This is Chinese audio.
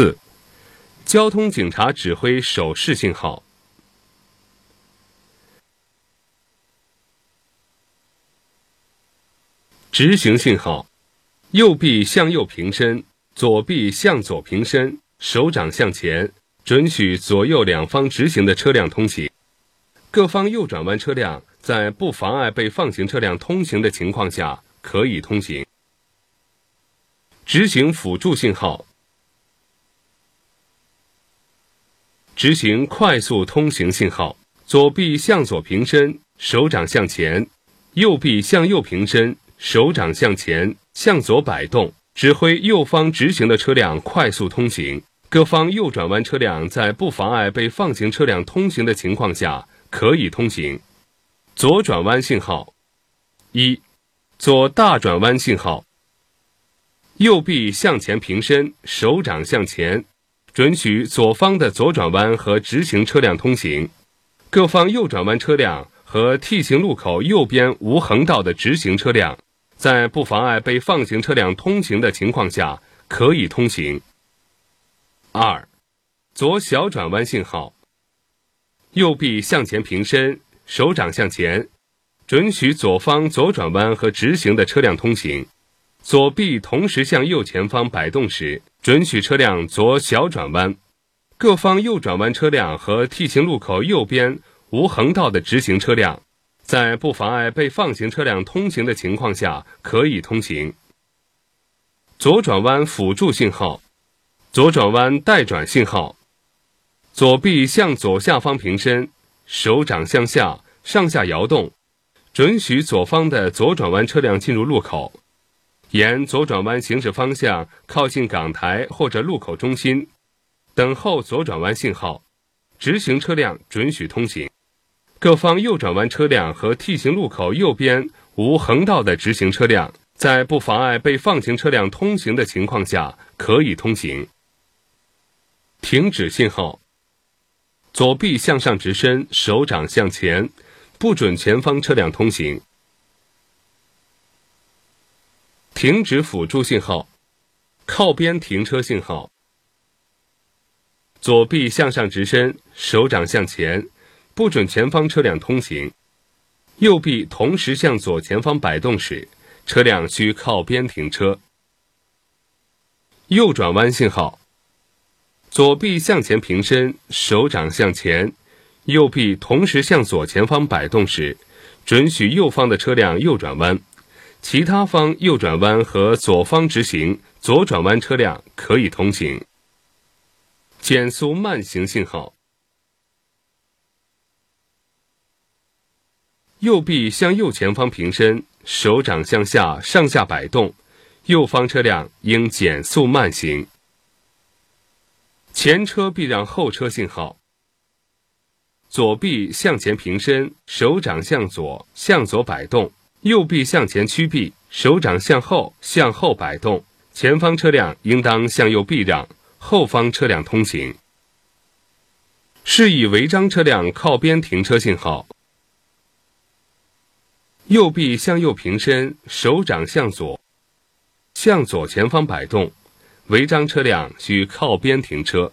四、交通警察指挥手势信号。直行信号：右臂向右平伸，左臂向左平伸，手掌向前，准许左右两方直行的车辆通行。各方右转弯车辆在不妨碍被放行车辆通行的情况下可以通行。直行辅助信号：执行快速通行信号。左臂向左平伸，手掌向前；右臂向右平伸。手掌向前，向左摆动，指挥右方直行的车辆快速通行。各方右转弯车辆在不妨碍被放行车辆通行的情况下可以通行。左转弯信号：一、左大转弯信号。右臂向前平伸，手掌向前，准许左方的左转弯和直行车辆通行。各方右转弯车辆和 T 型路口右边无横道的直行车辆。在不妨碍被放行车辆通行的情况下，可以通行。二、左小转弯信号。右臂向前平伸，手掌向前，准许左方左转弯和直行的车辆通行。左臂同时向右前方摆动时，准许车辆左小转弯。各方右转弯车辆和 T 型路口右边无横道的直行车辆。在不妨碍被放行车辆通行的情况下，可以通行。左转弯辅助信号，左转弯待转信号。左臂向左下方平伸，手掌向下上下摇动，准许左方的左转弯车辆进入路口。沿左转弯行驶方向靠近港台或者路口中心，等候左转弯信号。直行车辆准许通行。各方右转弯车辆和 T 型路口右边无横道的直行车辆，在不妨碍被放行车辆通行的情况下，可以通行。停止信号：左臂向上直伸，手掌向前，不准前方车辆通行。停止辅助信号：靠边停车信号。左臂向上直伸，手掌向前。不准前方车辆通行，右臂同时向左前方摆动时，车辆需靠边停车。右转弯信号：左臂向前平伸，手掌向前，右臂同时向左前方摆动时，准许右方的车辆右转弯，其他方右转弯和左方直行左转弯车辆可以通行。减速慢行信号。右臂向右前方平伸，手掌向下上下摆动，右方车辆应减速慢行。前车避让后车信号。左臂向前平伸，手掌向左向左摆动，右臂向前屈臂，手掌向后向后摆动，前方车辆应当向右避让，后方车辆通行。示意违章车辆靠边停车信号。右臂向右平伸，手掌向左，向左前方摆动。违章车辆需靠边停车。